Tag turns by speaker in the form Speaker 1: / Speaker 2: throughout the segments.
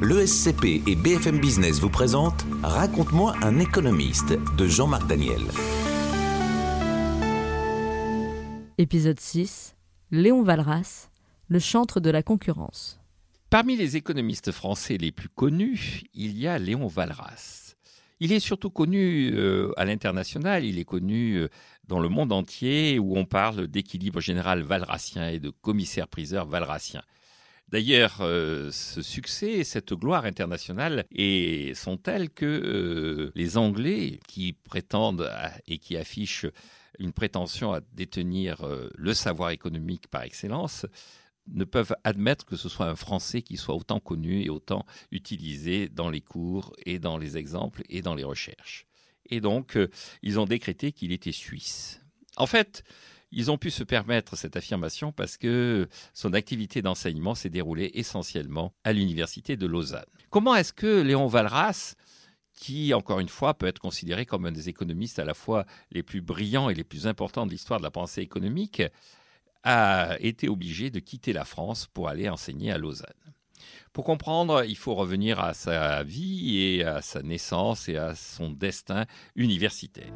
Speaker 1: L'ESCP et BFM Business vous présentent Raconte-moi un économiste de Jean-Marc Daniel.
Speaker 2: Épisode 6 Léon Valras, le chantre de la concurrence.
Speaker 3: Parmi les économistes français les plus connus, il y a Léon Valras. Il est surtout connu euh, à l'international, il est connu euh, dans le monde entier où on parle d'équilibre général valracien et de commissaire-priseur valracien. D'ailleurs, euh, ce succès, cette gloire internationale sont telles que euh, les Anglais, qui prétendent et qui affichent une prétention à détenir euh, le savoir économique par excellence, ne peuvent admettre que ce soit un Français qui soit autant connu et autant utilisé dans les cours et dans les exemples et dans les recherches? Et donc, ils ont décrété qu'il était suisse. En fait, ils ont pu se permettre cette affirmation parce que son activité d'enseignement s'est déroulée essentiellement à l'université de Lausanne. Comment est-ce que Léon Valras, qui, encore une fois, peut être considéré comme un des économistes à la fois les plus brillants et les plus importants de l'histoire de la pensée économique, a été obligé de quitter la France pour aller enseigner à Lausanne? Pour comprendre, il faut revenir à sa vie et à sa naissance et à son destin universitaire.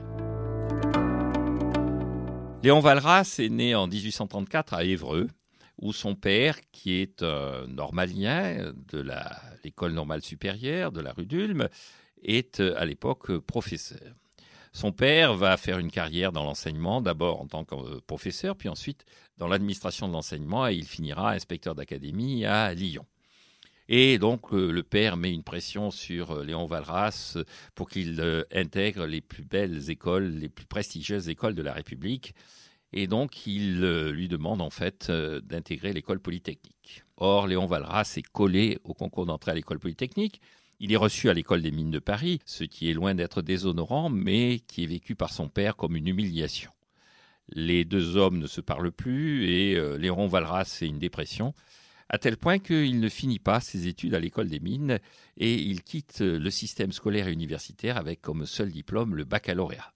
Speaker 3: Léon Valras est né en 1834 à Évreux, où son père, qui est un normalien de l'école normale supérieure de la rue d'Ulm, est à l'époque professeur. Son père va faire une carrière dans l'enseignement, d'abord en tant que professeur, puis ensuite dans l'administration de l'enseignement, et il finira inspecteur d'académie à Lyon. Et donc, euh, le père met une pression sur euh, Léon Valras euh, pour qu'il intègre les plus belles écoles, les plus prestigieuses écoles de la République. Et donc, il lui demande en fait d'intégrer l'école polytechnique. Or, Léon Valras est collé au concours d'entrée à l'école polytechnique. Il est reçu à l'école des mines de Paris, ce qui est loin d'être déshonorant, mais qui est vécu par son père comme une humiliation. Les deux hommes ne se parlent plus et Léon Valras fait une dépression à tel point qu'il ne finit pas ses études à l'école des mines et il quitte le système scolaire et universitaire avec comme seul diplôme le baccalauréat.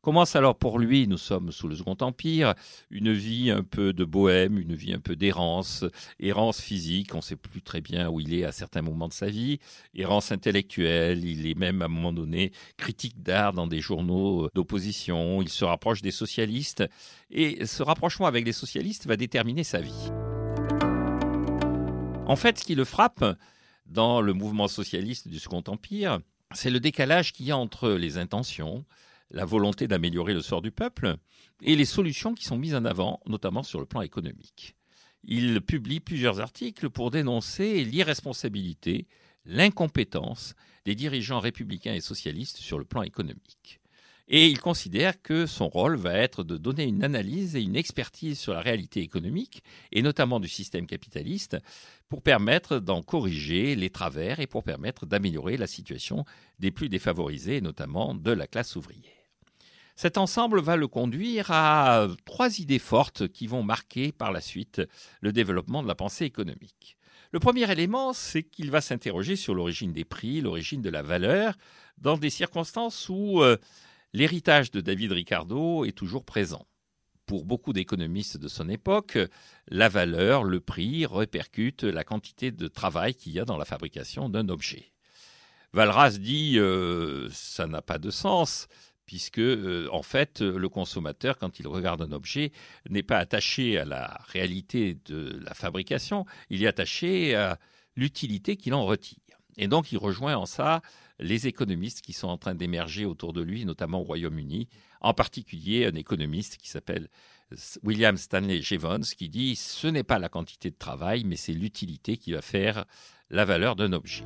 Speaker 3: Commence alors pour lui, nous sommes sous le Second Empire, une vie un peu de bohème, une vie un peu d'errance, errance physique, on ne sait plus très bien où il est à certains moments de sa vie, errance intellectuelle, il est même à un moment donné critique d'art dans des journaux d'opposition, il se rapproche des socialistes, et ce rapprochement avec les socialistes va déterminer sa vie. En fait, ce qui le frappe dans le mouvement socialiste du Second Empire, c'est le décalage qu'il y a entre les intentions, la volonté d'améliorer le sort du peuple et les solutions qui sont mises en avant, notamment sur le plan économique. Il publie plusieurs articles pour dénoncer l'irresponsabilité, l'incompétence des dirigeants républicains et socialistes sur le plan économique. Et il considère que son rôle va être de donner une analyse et une expertise sur la réalité économique, et notamment du système capitaliste, pour permettre d'en corriger les travers et pour permettre d'améliorer la situation des plus défavorisés, notamment de la classe ouvrière. Cet ensemble va le conduire à trois idées fortes qui vont marquer par la suite le développement de la pensée économique. Le premier élément, c'est qu'il va s'interroger sur l'origine des prix, l'origine de la valeur, dans des circonstances où euh, L'héritage de David Ricardo est toujours présent. Pour beaucoup d'économistes de son époque, la valeur, le prix répercute la quantité de travail qu'il y a dans la fabrication d'un objet. Valras dit euh, ça n'a pas de sens puisque euh, en fait le consommateur quand il regarde un objet n'est pas attaché à la réalité de la fabrication, il est attaché à l'utilité qu'il en retire. Et donc il rejoint en ça les économistes qui sont en train d'émerger autour de lui, notamment au Royaume-Uni, en particulier un économiste qui s'appelle William Stanley Jevons, qui dit ce n'est pas la quantité de travail, mais c'est l'utilité qui va faire la valeur d'un objet.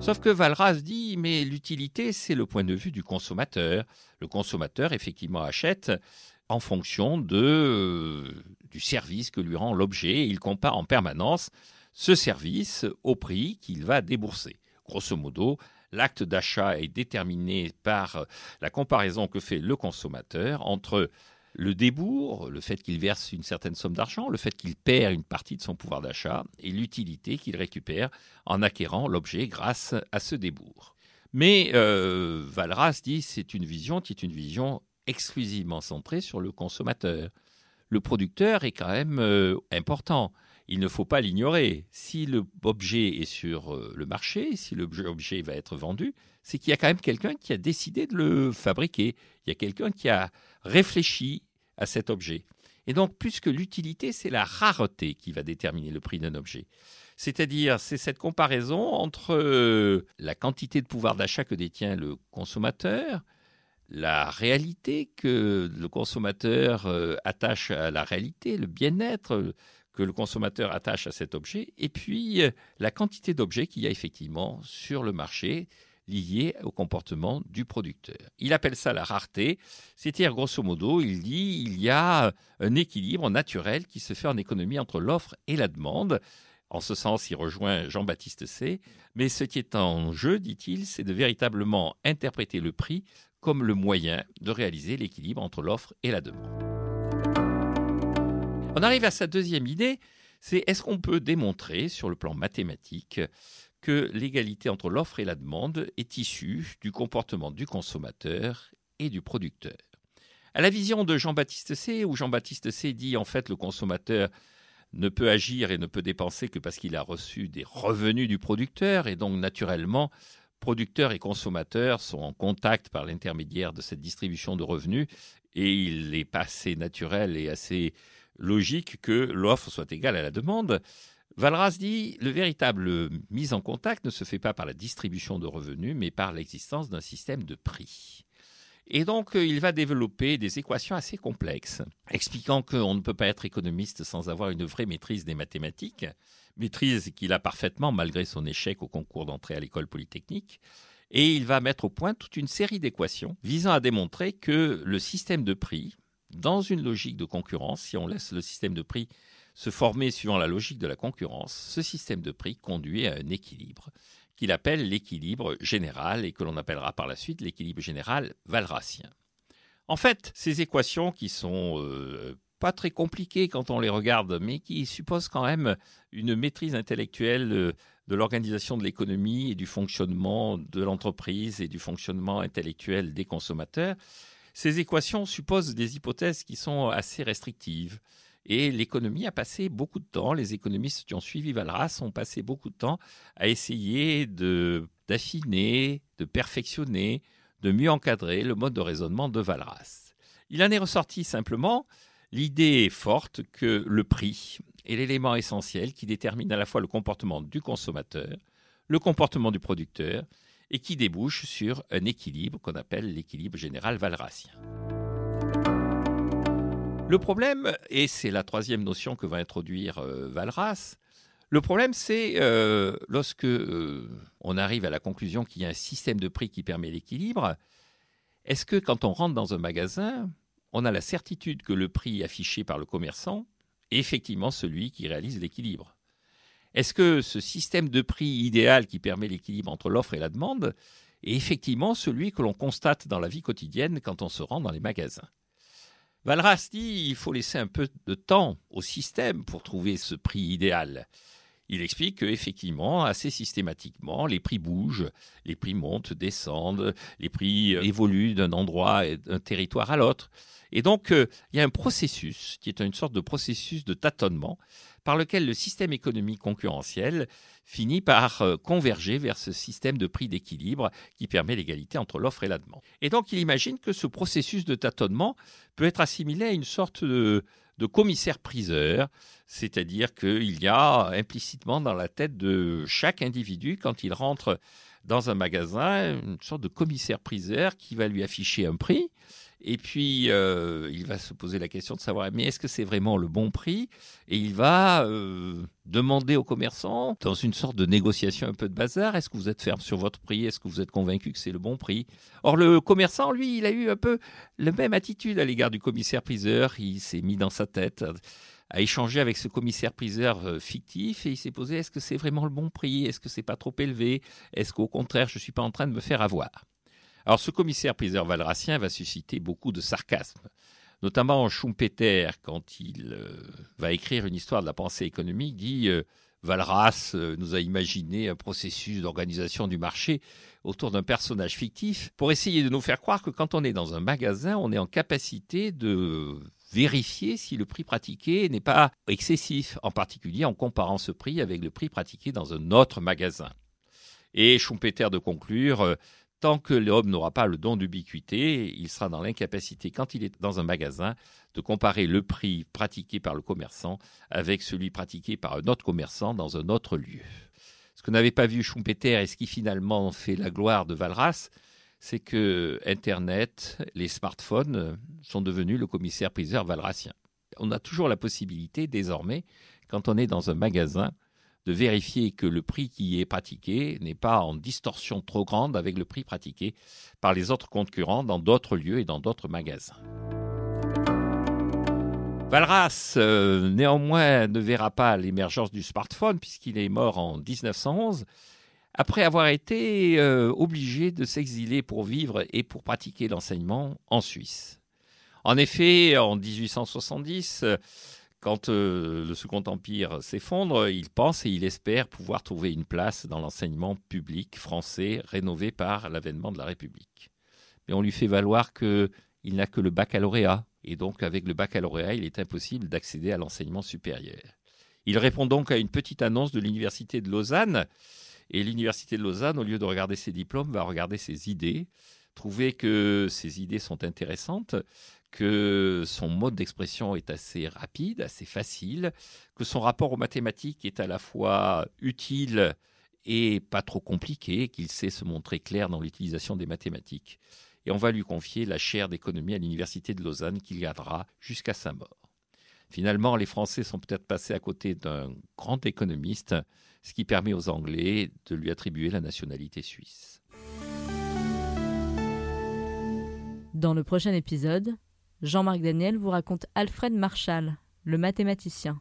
Speaker 3: Sauf que Valras dit, mais l'utilité, c'est le point de vue du consommateur. Le consommateur, effectivement, achète en fonction de, euh, du service que lui rend l'objet. Il compare en permanence ce service au prix qu'il va débourser. Grosso modo, l'acte d'achat est déterminé par la comparaison que fait le consommateur entre le débours, le fait qu'il verse une certaine somme d'argent, le fait qu'il perd une partie de son pouvoir d'achat et l'utilité qu'il récupère en acquérant l'objet grâce à ce débours. Mais euh, Valras dit c'est une vision qui est une vision exclusivement centrée sur le consommateur. Le producteur est quand même euh, important. Il ne faut pas l'ignorer. Si l'objet est sur euh, le marché, si l'objet va être vendu, c'est qu'il y a quand même quelqu'un qui a décidé de le fabriquer. Il y a quelqu'un qui a réfléchi à cet objet. Et donc, plus que l'utilité, c'est la rareté qui va déterminer le prix d'un objet. C'est-à-dire, c'est cette comparaison entre euh, la quantité de pouvoir d'achat que détient le consommateur, la réalité que le consommateur euh, attache à la réalité, le bien-être que le consommateur attache à cet objet, et puis euh, la quantité d'objets qu'il y a effectivement sur le marché, lié au comportement du producteur. Il appelle ça la rareté, c'est-à-dire grosso modo, il dit il y a un équilibre naturel qui se fait en économie entre l'offre et la demande. En ce sens, il rejoint Jean-Baptiste C. Mais ce qui est en jeu, dit-il, c'est de véritablement interpréter le prix comme le moyen de réaliser l'équilibre entre l'offre et la demande. On arrive à sa deuxième idée, c'est est-ce qu'on peut démontrer sur le plan mathématique que l'égalité entre l'offre et la demande est issue du comportement du consommateur et du producteur? À la vision de Jean-Baptiste C, où Jean-Baptiste C dit en fait le consommateur ne peut agir et ne peut dépenser que parce qu'il a reçu des revenus du producteur, et donc naturellement, producteurs et consommateurs sont en contact par l'intermédiaire de cette distribution de revenus, et il est assez naturel et assez logique que l'offre soit égale à la demande. Valras dit le véritable mise en contact ne se fait pas par la distribution de revenus, mais par l'existence d'un système de prix. Et donc, euh, il va développer des équations assez complexes, expliquant qu'on ne peut pas être économiste sans avoir une vraie maîtrise des mathématiques, maîtrise qu'il a parfaitement malgré son échec au concours d'entrée à l'école polytechnique. Et il va mettre au point toute une série d'équations visant à démontrer que le système de prix, dans une logique de concurrence, si on laisse le système de prix se former suivant la logique de la concurrence, ce système de prix conduit à un équilibre qu'il appelle l'équilibre général et que l'on appellera par la suite l'équilibre général valracien. En fait, ces équations qui sont euh, pas très compliquées quand on les regarde, mais qui supposent quand même une maîtrise intellectuelle euh, de l'organisation de l'économie et du fonctionnement de l'entreprise et du fonctionnement intellectuel des consommateurs, ces équations supposent des hypothèses qui sont assez restrictives. Et l'économie a passé beaucoup de temps, les économistes qui ont suivi Valras ont passé beaucoup de temps à essayer d'affiner, de perfectionner, de mieux encadrer le mode de raisonnement de Valras. Il en est ressorti simplement l'idée forte que le prix est l'élément essentiel qui détermine à la fois le comportement du consommateur, le comportement du producteur, et qui débouche sur un équilibre qu'on appelle l'équilibre général valracien. Le problème, et c'est la troisième notion que va introduire euh, Valras, le problème, c'est euh, lorsque euh, on arrive à la conclusion qu'il y a un système de prix qui permet l'équilibre, est-ce que quand on rentre dans un magasin, on a la certitude que le prix affiché par le commerçant est effectivement celui qui réalise l'équilibre? Est-ce que ce système de prix idéal qui permet l'équilibre entre l'offre et la demande est effectivement celui que l'on constate dans la vie quotidienne quand on se rend dans les magasins? Valras dit il faut laisser un peu de temps au système pour trouver ce prix idéal. Il explique qu'effectivement, assez systématiquement, les prix bougent, les prix montent, descendent, les prix évoluent d'un endroit et d'un territoire à l'autre. Et donc, euh, il y a un processus qui est une sorte de processus de tâtonnement par lequel le système économique concurrentiel finit par euh, converger vers ce système de prix d'équilibre qui permet l'égalité entre l'offre et la demande. Et donc il imagine que ce processus de tâtonnement peut être assimilé à une sorte de, commissaire-priseur, c'est-à-dire qu'il y a implicitement dans la tête de chaque individu, quand il rentre dans un magasin, une sorte de commissaire-priseur qui va lui afficher un prix et puis, euh, il va se poser la question de savoir, mais est-ce que c'est vraiment le bon prix? Et il va euh, demander aux commerçants, dans une sorte de négociation un peu de bazar, est-ce que vous êtes ferme sur votre prix? Est-ce que vous êtes convaincu que c'est le bon prix? Or, le commerçant, lui, il a eu un peu la même attitude à l'égard du commissaire-priseur. Il s'est mis dans sa tête a échangé avec ce commissaire-priseur euh, fictif et il s'est posé est-ce que c'est vraiment le bon prix? Est-ce que c'est pas trop élevé? Est-ce qu'au contraire, je ne suis pas en train de me faire avoir? Alors, ce commissaire-priseur valracien va susciter beaucoup de sarcasme, notamment Schumpeter, quand il euh, va écrire une histoire de la pensée économique, dit euh, Valras nous a imaginé un processus d'organisation du marché autour d'un personnage fictif pour essayer de nous faire croire que quand on est dans un magasin, on est en capacité de vérifier si le prix pratiqué n'est pas excessif, en particulier en comparant ce prix avec le prix pratiqué dans un autre magasin. Et Schumpeter de conclure, euh, tant que l'homme n'aura pas le don d'ubiquité, il sera dans l'incapacité, quand il est dans un magasin, de comparer le prix pratiqué par le commerçant avec celui pratiqué par un autre commerçant dans un autre lieu. Ce que n'avait pas vu Schumpeter et ce qui finalement fait la gloire de Valras, c'est que Internet, les smartphones sont devenus le commissaire-priseur valracien. On a toujours la possibilité désormais, quand on est dans un magasin, de vérifier que le prix qui est pratiqué n'est pas en distorsion trop grande avec le prix pratiqué par les autres concurrents dans d'autres lieux et dans d'autres magasins. Valras, euh, néanmoins, ne verra pas l'émergence du smartphone puisqu'il est mort en 1911 après avoir été euh, obligé de s'exiler pour vivre et pour pratiquer l'enseignement en Suisse. En effet, en 1870, quand euh, le Second Empire s'effondre, il pense et il espère pouvoir trouver une place dans l'enseignement public français rénové par l'avènement de la République. Mais on lui fait valoir qu'il n'a que le baccalauréat, et donc avec le baccalauréat, il est impossible d'accéder à l'enseignement supérieur. Il répond donc à une petite annonce de l'Université de Lausanne, et l'Université de Lausanne, au lieu de regarder ses diplômes, va regarder ses idées, trouver que ses idées sont intéressantes, que son mode d'expression est assez rapide, assez facile, que son rapport aux mathématiques est à la fois utile et pas trop compliqué, qu'il sait se montrer clair dans l'utilisation des mathématiques. Et on va lui confier la chaire d'économie à l'Université de Lausanne qu'il gardera jusqu'à sa mort. Finalement, les Français sont peut-être passés à côté d'un grand économiste, ce qui permet aux Anglais de lui attribuer la nationalité suisse.
Speaker 2: Dans le prochain épisode, Jean-Marc Daniel vous raconte Alfred Marshall, le mathématicien.